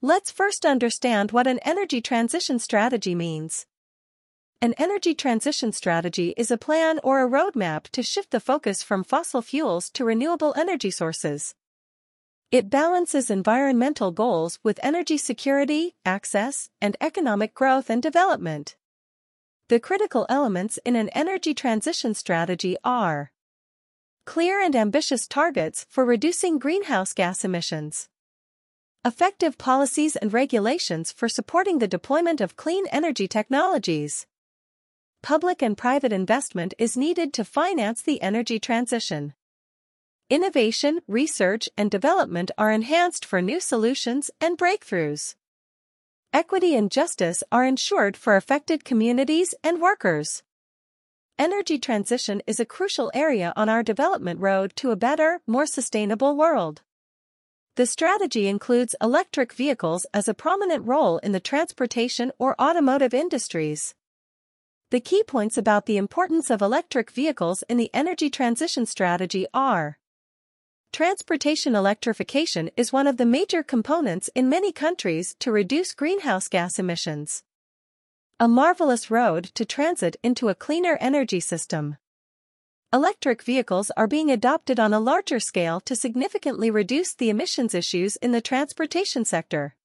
Let's first understand what an energy transition strategy means. An energy transition strategy is a plan or a roadmap to shift the focus from fossil fuels to renewable energy sources. It balances environmental goals with energy security, access, and economic growth and development. The critical elements in an energy transition strategy are clear and ambitious targets for reducing greenhouse gas emissions, effective policies and regulations for supporting the deployment of clean energy technologies. Public and private investment is needed to finance the energy transition. Innovation, research, and development are enhanced for new solutions and breakthroughs. Equity and justice are ensured for affected communities and workers. Energy transition is a crucial area on our development road to a better, more sustainable world. The strategy includes electric vehicles as a prominent role in the transportation or automotive industries. The key points about the importance of electric vehicles in the energy transition strategy are Transportation electrification is one of the major components in many countries to reduce greenhouse gas emissions. A marvelous road to transit into a cleaner energy system. Electric vehicles are being adopted on a larger scale to significantly reduce the emissions issues in the transportation sector.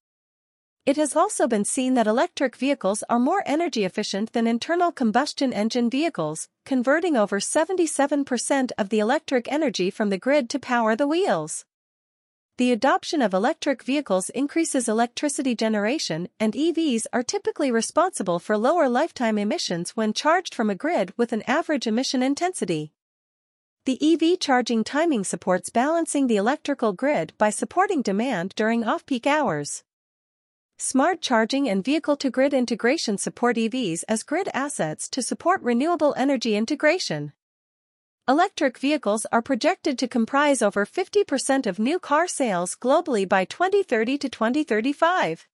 It has also been seen that electric vehicles are more energy efficient than internal combustion engine vehicles, converting over 77% of the electric energy from the grid to power the wheels. The adoption of electric vehicles increases electricity generation, and EVs are typically responsible for lower lifetime emissions when charged from a grid with an average emission intensity. The EV charging timing supports balancing the electrical grid by supporting demand during off-peak hours. Smart charging and vehicle-to-grid integration support EVs as grid assets to support renewable energy integration. Electric vehicles are projected to comprise over 50% of new car sales globally by 2030 to 2035.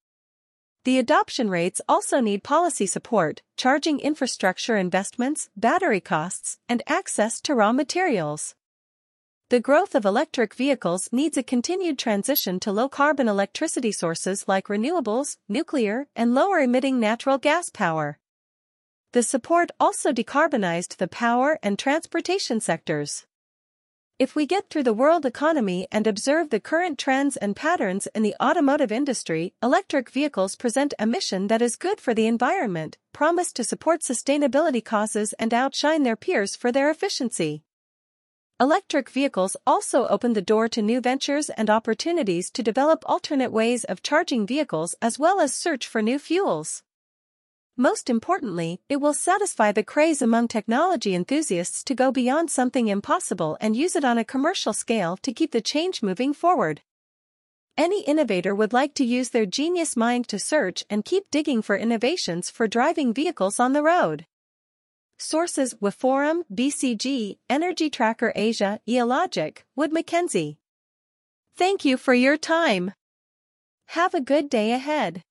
The adoption rates also need policy support, charging infrastructure investments, battery costs, and access to raw materials. The growth of electric vehicles needs a continued transition to low-carbon electricity sources like renewables, nuclear, and lower-emitting natural gas power. The support also decarbonized the power and transportation sectors. If we get through the world economy and observe the current trends and patterns in the automotive industry, electric vehicles present a mission that is good for the environment, promise to support sustainability causes and outshine their peers for their efficiency. Electric vehicles also open the door to new ventures and opportunities to develop alternate ways of charging vehicles as well as search for new fuels. Most importantly, it will satisfy the craze among technology enthusiasts to go beyond something impossible and use it on a commercial scale to keep the change moving forward. Any innovator would like to use their genius mind to search and keep digging for innovations for driving vehicles on the road. Sources WeForum, BCG, Energy Tracker Asia, Eologic, Wood Mackenzie. Thank you for your time. Have a good day ahead.